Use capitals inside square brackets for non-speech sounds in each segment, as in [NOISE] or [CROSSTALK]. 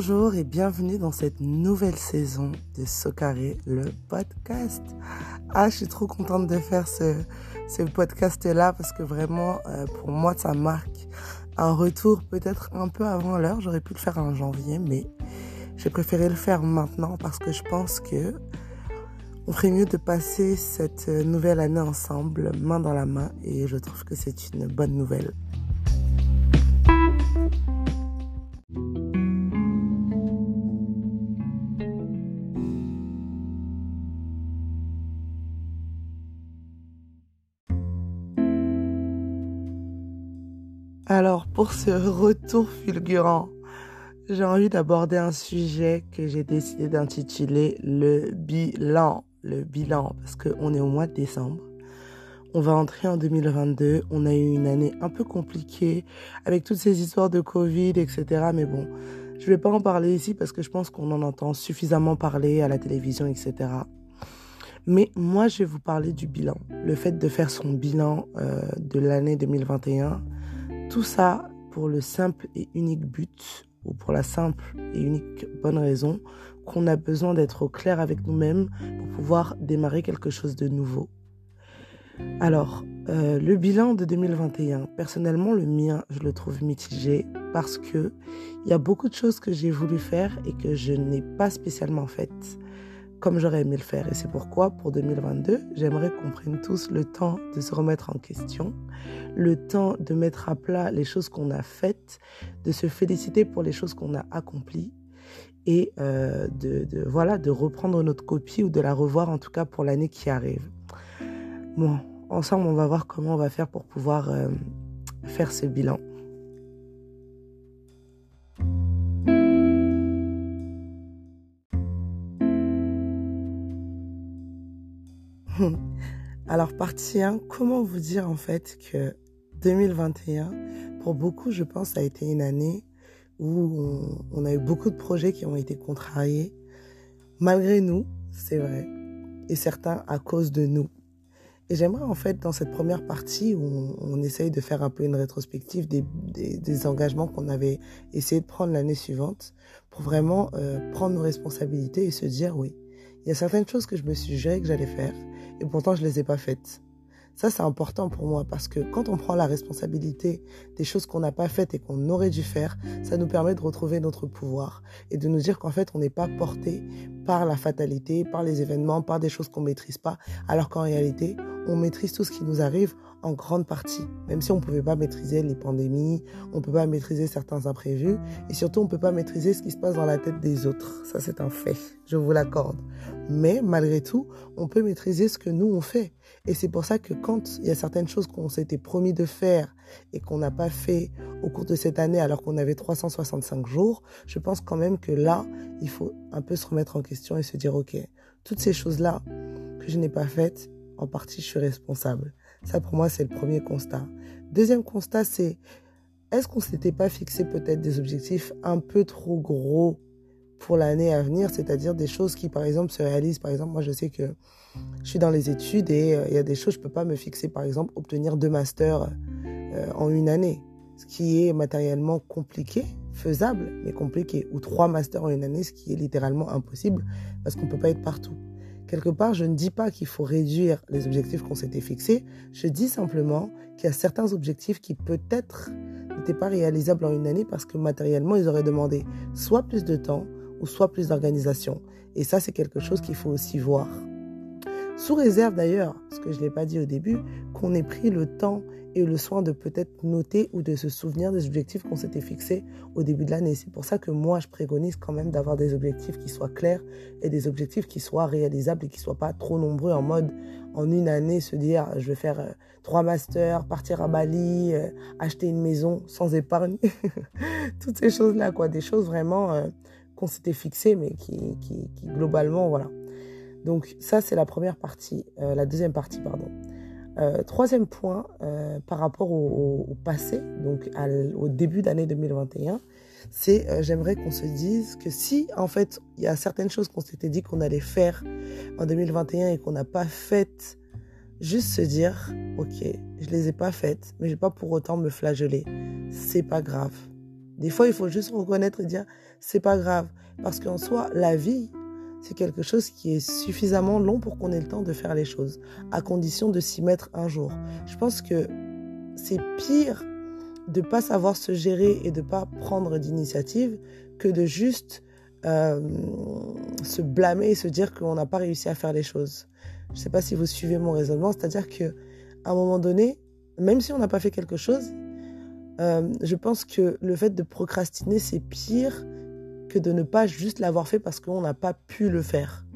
Bonjour et bienvenue dans cette nouvelle saison de Socaré, le podcast. Ah, je suis trop contente de faire ce, ce podcast-là parce que vraiment, euh, pour moi, ça marque un retour peut-être un peu avant l'heure. J'aurais pu le faire en janvier, mais j'ai préféré le faire maintenant parce que je pense que on ferait mieux de passer cette nouvelle année ensemble, main dans la main, et je trouve que c'est une bonne nouvelle. Pour ce retour fulgurant, j'ai envie d'aborder un sujet que j'ai décidé d'intituler le bilan. Le bilan, parce qu'on est au mois de décembre. On va entrer en 2022. On a eu une année un peu compliquée avec toutes ces histoires de Covid, etc. Mais bon, je ne vais pas en parler ici parce que je pense qu'on en entend suffisamment parler à la télévision, etc. Mais moi, je vais vous parler du bilan. Le fait de faire son bilan euh, de l'année 2021 tout ça pour le simple et unique but, ou pour la simple et unique bonne raison, qu'on a besoin d'être au clair avec nous-mêmes pour pouvoir démarrer quelque chose de nouveau. Alors, euh, le bilan de 2021, personnellement, le mien, je le trouve mitigé parce que il y a beaucoup de choses que j'ai voulu faire et que je n'ai pas spécialement faites comme j'aurais aimé le faire. Et c'est pourquoi, pour 2022, j'aimerais qu'on prenne tous le temps de se remettre en question, le temps de mettre à plat les choses qu'on a faites, de se féliciter pour les choses qu'on a accomplies et euh, de, voilà, de reprendre notre copie ou de la revoir en tout cas pour l'année qui arrive. Bon, ensemble, on va voir comment on va faire pour pouvoir euh, faire ce bilan. 1, comment vous dire en fait que 2021, pour beaucoup, je pense, a été une année où on, a eu beaucoup de projets qui ont été contrariés, malgré nous, c'est vrai, et certains à cause de nous. Et j'aimerais en fait, dans cette première partie où on, essaye de faire un peu une rétrospective des, engagements qu'on avait essayé de prendre l'année suivante, pour vraiment euh, prendre nos responsabilités et se dire oui, il y a certaines choses que je me suis juré que j'allais faire, et pourtant je les ai pas faites. Ça, c'est important pour moi parce que quand on prend la responsabilité des choses qu'on n'a pas faites et qu'on aurait dû faire, ça nous permet de retrouver notre pouvoir et de nous dire qu'en fait, on n'est pas porté par la fatalité, par les événements, par des choses qu'on maîtrise pas, alors qu'en réalité, on maîtrise tout ce qui nous arrive en grande partie. Même si on ne pouvait pas maîtriser les pandémies, on ne peut pas maîtriser certains imprévus, et surtout on ne peut pas maîtriser ce qui se passe dans la tête des autres. Ça c'est un fait, je vous l'accorde. Mais malgré tout, on peut maîtriser ce que nous on fait. Et c'est pour ça que quand il y a certaines choses qu'on s'était promis de faire et qu'on n'a pas fait au cours de cette année alors qu'on avait 365 jours, je pense quand même que là, il faut un peu se remettre en question et se dire, ok, toutes ces choses-là que je n'ai pas faites, en partie, je suis responsable. Ça, pour moi, c'est le premier constat. Deuxième constat, c'est est-ce qu'on s'était pas fixé peut-être des objectifs un peu trop gros pour l'année à venir, c'est-à-dire des choses qui, par exemple, se réalisent. Par exemple, moi, je sais que je suis dans les études et euh, il y a des choses, je peux pas me fixer, par exemple, obtenir deux masters euh, en une année, ce qui est matériellement compliqué, faisable, mais compliqué, ou trois masters en une année, ce qui est littéralement impossible parce qu'on peut pas être partout. Quelque part, je ne dis pas qu'il faut réduire les objectifs qu'on s'était fixés. Je dis simplement qu'il y a certains objectifs qui peut-être n'étaient pas réalisables en une année parce que matériellement, ils auraient demandé soit plus de temps ou soit plus d'organisation. Et ça, c'est quelque chose qu'il faut aussi voir. Sous réserve d'ailleurs, ce que je ne l'ai pas dit au début, qu'on ait pris le temps et le soin de peut-être noter ou de se souvenir des objectifs qu'on s'était fixés au début de l'année. C'est pour ça que moi, je préconise quand même d'avoir des objectifs qui soient clairs et des objectifs qui soient réalisables et qui soient pas trop nombreux en mode en une année se dire je vais faire euh, trois masters, partir à Bali, euh, acheter une maison sans épargne, [LAUGHS] toutes ces choses-là quoi, des choses vraiment euh, qu'on s'était fixées mais qui, qui, qui, globalement voilà. Donc ça c'est la première partie, la deuxième partie pardon. Euh, troisième point, euh, par rapport au, passé, donc au début d'année 2021, c'est euh, j'aimerais qu'on se dise que si en fait il y a certaines choses qu'on s'était dit qu'on allait faire en 2021 et qu'on n'a pas faites, juste se dire ok, je les ai pas faites, mais je vais pas pour autant me flageller, c'est pas grave. Des fois, il faut juste reconnaître et dire c'est pas grave. Parce qu'en soi, la vie, c'est quelque chose qui est suffisamment long pour qu'on ait le temps de faire les choses, à condition de s'y mettre un jour. Je pense que c'est pire de pas savoir se gérer et de pas prendre d'initiative que de juste euh, se blâmer et se dire qu'on n'a pas réussi à faire les choses. Je ne sais pas si vous suivez mon raisonnement, c'est-à-dire que à un moment donné, même si on n'a pas fait quelque chose, euh, je pense que le fait de procrastiner, c'est pire que de ne pas juste l'avoir fait parce qu'on n'a pas pu le faire.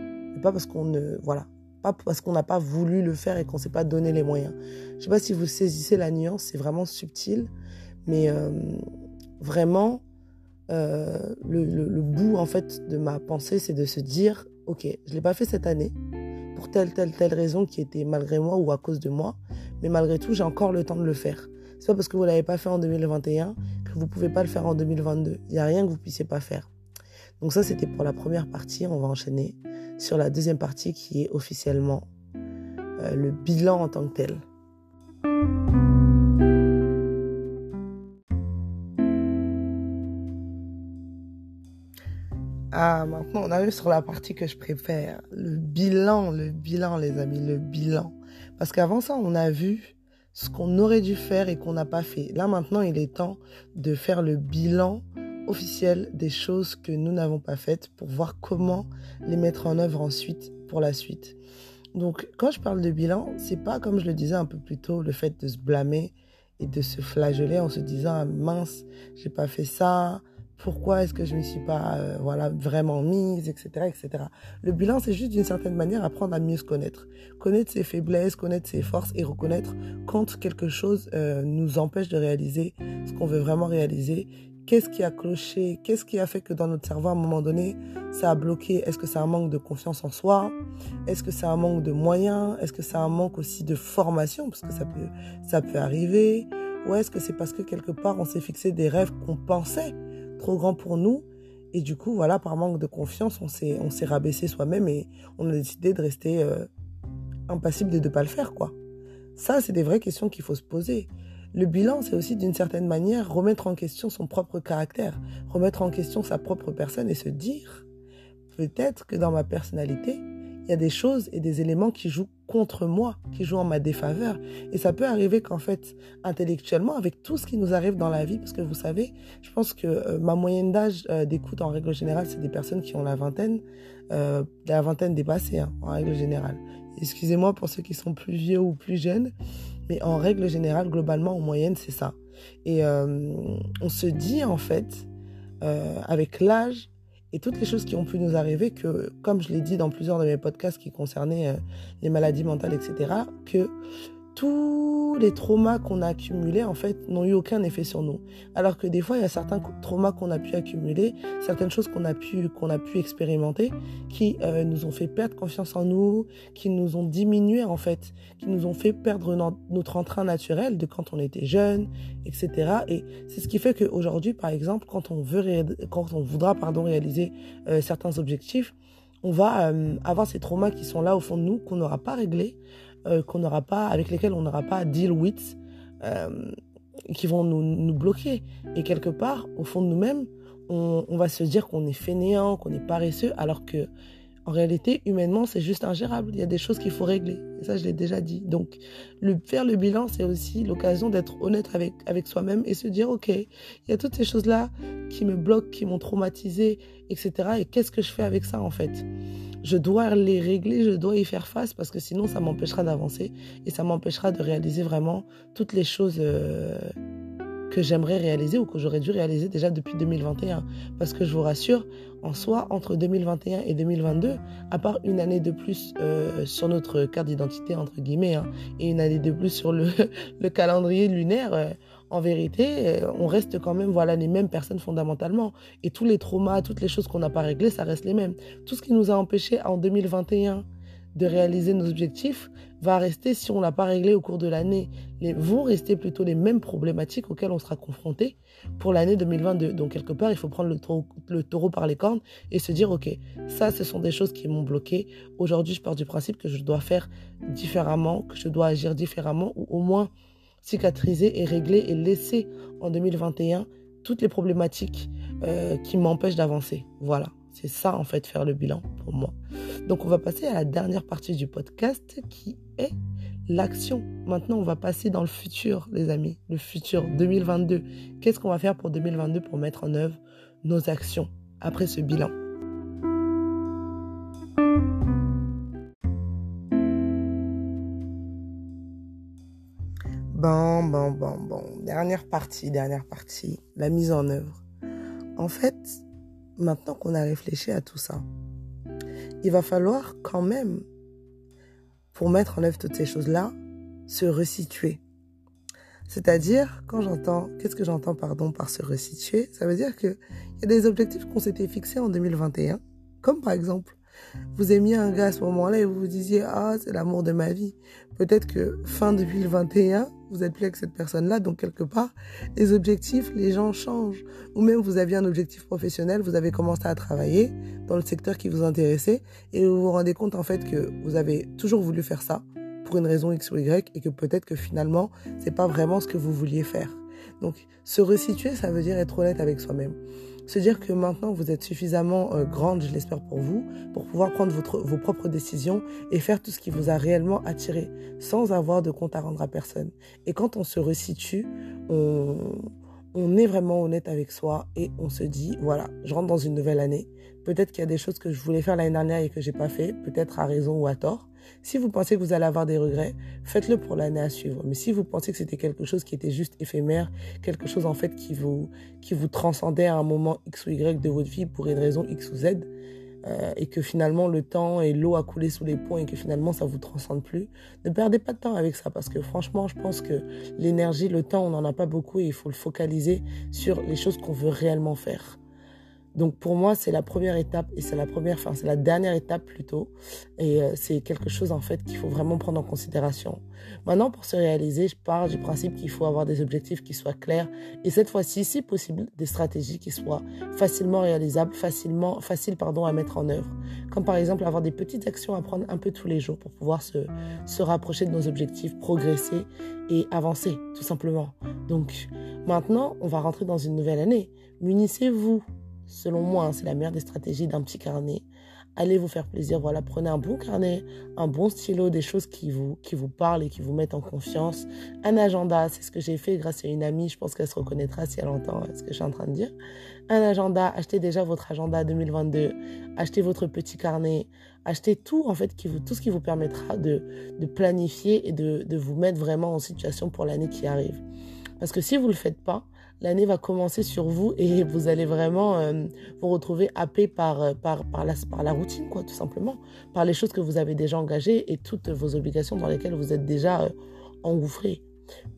pas parce qu'on ne. Voilà. Pas parce qu'on n'a pas voulu le faire et qu'on ne s'est pas donné les moyens. Je ne sais pas si vous saisissez la nuance, c'est vraiment subtil. Mais euh, vraiment, euh, le, bout en fait de ma pensée, c'est de se dire, ok, je ne l'ai pas fait cette année pour telle, telle, telle raison qui était malgré moi ou à cause de moi, mais malgré tout, j'ai encore le temps de le faire. C'est pas parce que vous l'avez pas fait en 2021 que vous pouvez pas le faire en 2022. Il n'y a rien que vous puissiez pas faire. Donc ça, c'était pour la première partie. On va enchaîner sur la deuxième partie qui est officiellement euh, le bilan en tant que tel. Ah, maintenant, on arrive sur la partie que je préfère. Le bilan, le bilan, les amis, le bilan. Parce qu'avant ça, on a vu ce qu'on aurait dû faire et qu'on n'a pas fait. Là maintenant, il est temps de faire le bilan officiel des choses que nous n'avons pas faites pour voir comment les mettre en œuvre ensuite pour la suite. Donc quand je parle de bilan, c'est pas comme je le disais un peu plus tôt le fait de se blâmer et de se flageller en se disant ah, mince, j'ai pas fait ça, pourquoi est-ce que je ne me suis pas euh, voilà vraiment mise, etc., etc. Le bilan, c'est juste d'une certaine manière apprendre à mieux se connaître, connaître ses faiblesses, connaître ses forces et reconnaître quand quelque chose euh, nous empêche de réaliser ce qu'on veut vraiment réaliser. Qu'est-ce qui a cloché? Qu'est-ce qui a fait que dans notre cerveau, à un moment donné, ça a bloqué? Est-ce que c'est un manque de confiance en soi? Est-ce que c'est un manque de moyens? Est-ce que c'est un manque aussi de formation? Parce que ça peut, ça peut arriver. Ou est-ce que c'est parce que quelque part, on s'est fixé des rêves qu'on pensait trop grand pour nous? Et du coup, voilà, par manque de confiance, on s'est, on s'est rabaissé soi-même et on a décidé de rester euh, impassible de ne pas le faire, quoi. Ça, c'est des vraies questions qu'il faut se poser. Le bilan, c'est aussi d'une certaine manière remettre en question son propre caractère, remettre en question sa propre personne et se dire, peut-être que dans ma personnalité, il y a des choses et des éléments qui jouent contre moi, qui jouent en ma défaveur. Et ça peut arriver qu'en fait, intellectuellement, avec tout ce qui nous arrive dans la vie, parce que vous savez, je pense que euh, ma moyenne d'âge euh, d'écoute en règle générale, c'est des personnes qui ont la vingtaine, euh, la vingtaine dépassée, hein, en règle générale. Excusez-moi pour ceux qui sont plus vieux ou plus jeunes, mais en règle générale, globalement, en moyenne, c'est ça. Et on se dit, en fait, avec l'âge, et toutes les choses qui ont pu nous arriver, que, comme je l'ai dit dans plusieurs de mes podcasts qui concernaient euh, les maladies mentales, etc., que tous les traumas qu'on a accumulés, en fait, n'ont eu aucun effet sur nous. Alors que des fois, il y a certains traumas qu'on a pu accumuler, certaines choses qu'on a pu, qu'on a pu expérimenter, qui euh, nous ont fait perdre confiance en nous, qui nous ont diminué, en fait, qui nous ont fait perdre notre entrain naturel de quand on était jeune, etc. Et c'est ce qui fait qu'aujourd'hui, par exemple, quand on veut, quand on voudra, pardon, réaliser euh, certains objectifs, on va euh, avoir ces traumas qui sont là au fond de nous, qu'on n'aura pas réglés, euh, qu'on n'aura pas, avec lesquels on n'aura pas deal with, euh, qui vont nous, bloquer. Et quelque part, au fond de nous-mêmes, on, on, va se dire qu'on est fainéant, qu'on est paresseux, alors que en réalité, humainement, c'est juste ingérable. Il y a des choses qu'il faut régler. Et ça, je l'ai déjà dit. Donc, le, faire le bilan, c'est aussi l'occasion d'être honnête avec, avec soi-même et se dire, OK, il y a toutes ces choses-là qui me bloquent, qui m'ont traumatisé, etc. Et qu'est-ce que je fais avec ça, en fait? Je dois les régler, je dois y faire face parce que sinon, ça m'empêchera d'avancer et ça m'empêchera de réaliser vraiment toutes les choses euh, que j'aimerais réaliser ou que j'aurais dû réaliser déjà depuis 2021. Parce que je vous rassure, en soi, entre 2021 et 2022, à part une année de plus euh, sur notre carte d'identité, entre guillemets, hein, et une année de plus sur le, [LAUGHS] le calendrier lunaire, euh, en vérité, euh, on reste quand même voilà, les mêmes personnes fondamentalement. Et tous les traumas, toutes les choses qu'on n'a pas réglées, ça reste les mêmes. Tout ce qui nous a empêchés en 2021 de réaliser nos objectifs va rester, si on l'a pas réglé au cours de l'année, vont rester plutôt les mêmes problématiques auxquelles on sera confronté pour l'année 2022. Donc quelque part, il faut prendre le taureau, le taureau par les cornes et se dire, ok, ça, ce sont des choses qui m'ont bloqué. Aujourd'hui, je pars du principe que je dois faire différemment, que je dois agir différemment ou au moins cicatriser et régler et laisser en 2021 toutes les problématiques euh, qui m'empêchent d'avancer. Voilà, c'est ça en fait faire le bilan pour moi. Donc on va passer à la dernière partie du podcast qui est l'action. Maintenant, on va passer dans le futur, les amis. Le futur 2022. Qu'est-ce qu'on va faire pour 2022 pour mettre en œuvre nos actions après ce bilan? Bon, bon, bon, bon. Dernière partie, dernière partie. La mise en œuvre. En fait, maintenant qu'on a réfléchi à tout ça, il va falloir quand même, pour mettre en œuvre toutes ces choses-là, se resituer. C'est-à-dire, quand j'entends, qu'est-ce que j'entends, pardon, par se resituer? Ça veut dire qu'il y a des objectifs qu'on s'était fixés en 2021, comme par exemple vous aimiez un gars à ce moment-là et vous vous disiez ah c'est l'amour de ma vie. Peut-être que fin 2021 vous n'êtes plus avec cette personne-là, donc quelque part les objectifs, les gens changent. Ou même vous aviez un objectif professionnel, vous avez commencé à travailler dans le secteur qui vous intéressait et vous vous rendez compte en fait que vous avez toujours voulu faire ça pour une raison X ou Y et que peut-être que finalement c'est pas vraiment ce que vous vouliez faire. Donc se resituer, ça veut dire être honnête avec soi-même. Se dire que maintenant vous êtes suffisamment euh, grande, je l'espère pour vous, pour pouvoir prendre vos propres décisions et faire tout ce qui vous a réellement attiré, sans avoir de compte à rendre à personne. Et quand on se resitue, on, on est vraiment honnête avec soi et on se dit, voilà, je rentre dans une nouvelle année. Peut-être qu'il y a des choses que je voulais faire l'année dernière et que j'ai pas fait, peut-être à raison ou à tort. Si vous pensez que vous allez avoir des regrets, faites-le pour l'année à suivre. Mais si vous pensez que c'était quelque chose qui était juste éphémère, quelque chose en fait qui vous, qui vous transcendait à un moment X ou Y de votre vie pour une raison X ou Z, euh, et que finalement le temps et l'eau a coulé sous les ponts et que finalement ça vous transcende plus, ne perdez pas de temps avec ça parce que franchement, je pense que l'énergie, le temps, on n'en a pas beaucoup et il faut le focaliser sur les choses qu'on veut réellement faire. Donc pour moi, c'est la première étape et c'est la première, enfin c'est la dernière étape plutôt. Et euh, c'est quelque chose en fait qu'il faut vraiment prendre en considération. Maintenant, pour se réaliser, je pars du principe qu'il faut avoir des objectifs qui soient clairs et cette fois-ci, si possible, des stratégies qui soient facilement réalisables, facilement, facile pardon à mettre en œuvre. Comme par exemple avoir des petites actions à prendre un peu tous les jours pour pouvoir se, se rapprocher de nos objectifs, progresser et avancer tout simplement. Donc maintenant, on va rentrer dans une nouvelle année. Munissez-vous selon moi, hein, c'est la meilleure des stratégies d'un petit carnet. Allez vous faire plaisir, voilà, prenez un bon carnet, un bon stylo, des choses qui vous, qui vous parlent et qui vous mettent en confiance. Un agenda, c'est ce que j'ai fait grâce à une amie, je pense qu'elle se reconnaîtra si elle entend ce que je suis en train de dire. Un agenda, achetez déjà votre agenda 2022, achetez votre petit carnet, achetez tout en fait, qui vous, tout ce qui vous permettra de, de planifier et de, de vous mettre vraiment en situation pour l'année qui arrive. Parce que si vous ne le faites pas, l'année va commencer sur vous et vous allez vraiment euh, vous retrouver happé par, euh, par, par, la, par la routine, quoi, tout simplement, par les choses que vous avez déjà engagées et toutes vos obligations dans lesquelles vous êtes déjà euh, engouffré.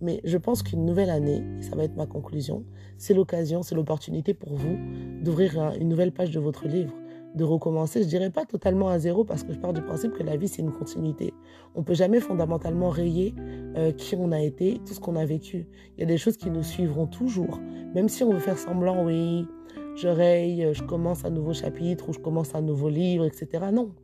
Mais je pense qu'une nouvelle année, ça va être ma conclusion, c'est l'occasion, c'est l'opportunité pour vous d'ouvrir une nouvelle page de votre livre de recommencer. Je dirais pas totalement à zéro parce que je pars du principe que la vie c'est une continuité. On peut jamais fondamentalement rayer euh, qui on a été, tout ce qu'on a vécu. Il y a des choses qui nous suivront toujours, même si on veut faire semblant, oui, je raye, je commence un nouveau chapitre ou je commence un nouveau livre, etc. Non.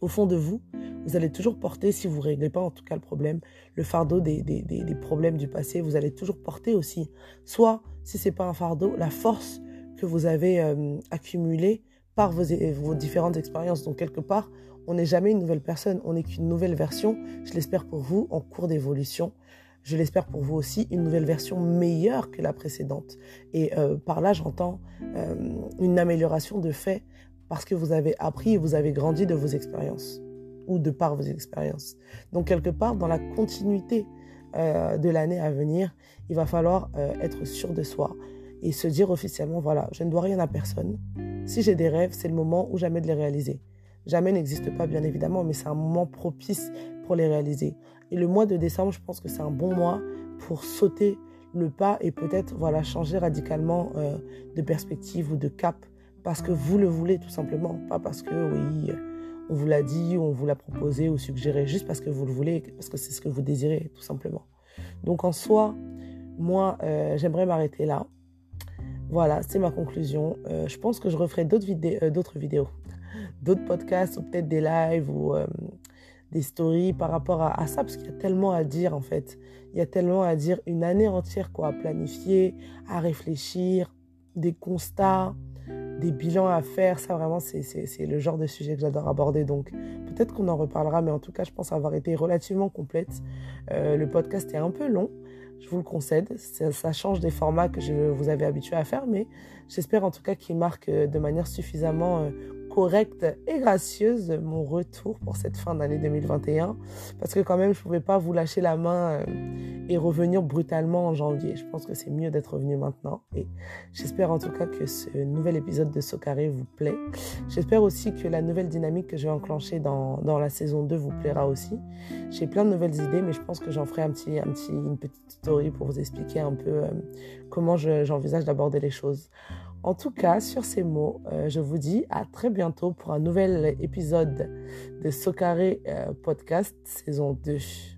Au fond de vous, vous allez toujours porter, si vous ne réglez pas en tout cas le problème, le fardeau des, des, des, problèmes du passé, vous allez toujours porter aussi, soit, si c'est pas un fardeau, la force que vous avez euh, accumulée par vos, différentes expériences. Donc quelque part, on n'est jamais une nouvelle personne, on n'est qu'une nouvelle version, je l'espère pour vous, en cours d'évolution. Je l'espère pour vous aussi, une nouvelle version meilleure que la précédente. Et euh, par là, j'entends euh, une amélioration de fait parce que vous avez appris et vous avez grandi de vos expériences ou de par vos expériences. Donc quelque part, dans la continuité euh, de l'année à venir, il va falloir être sûr de soi et se dire officiellement, voilà, je ne dois rien à personne. Si j'ai des rêves, c'est le moment où jamais de les réaliser. Jamais n'existe pas, bien évidemment, mais c'est un moment propice pour les réaliser. Et le mois de décembre, je pense que c'est un bon mois pour sauter le pas et peut-être voilà changer radicalement euh, de perspective ou de cap parce que vous le voulez tout simplement, pas parce que oui on vous l'a dit, ou on vous l'a proposé ou suggéré, juste parce que vous le voulez, parce que c'est ce que vous désirez tout simplement. Donc en soi, moi euh, j'aimerais m'arrêter là. Voilà, c'est ma conclusion. Euh, je pense que je referai d'autres vidéos, euh, d'autres vidéos, d'autres podcasts ou peut-être des lives ou euh, des stories par rapport à, ça, parce qu'il y a tellement à dire en fait. Il y a tellement à dire, une année entière quoi, à planifier, à réfléchir, des constats, des bilans à faire. Ça vraiment, c'est le genre de sujet que j'adore aborder. Donc peut-être qu'on en reparlera, mais en tout cas, je pense avoir été relativement complète. Le podcast est un peu long je vous le concède. Ça, change des formats que je vous avais habitué à faire, mais j'espère en tout cas qu'il marque euh, de manière suffisamment euh, correcte et gracieuse mon retour pour cette fin d'année 2021 parce que quand même je pouvais pas vous lâcher la main euh, et revenir brutalement en janvier. Je pense que c'est mieux d'être revenu maintenant et j'espère en tout cas que ce nouvel épisode de Socaré vous plaît. J'espère aussi que la nouvelle dynamique que je vais enclencher dans, dans la saison 2 vous plaira aussi. J'ai plein de nouvelles idées mais je pense que j'en ferai un petit, un petit, une petite story pour vous expliquer un peu euh, comment j'envisage d'aborder les choses. En tout cas, sur ces mots, euh, je vous dis à très bientôt pour un nouvel épisode de Socaré euh, Podcast saison 2.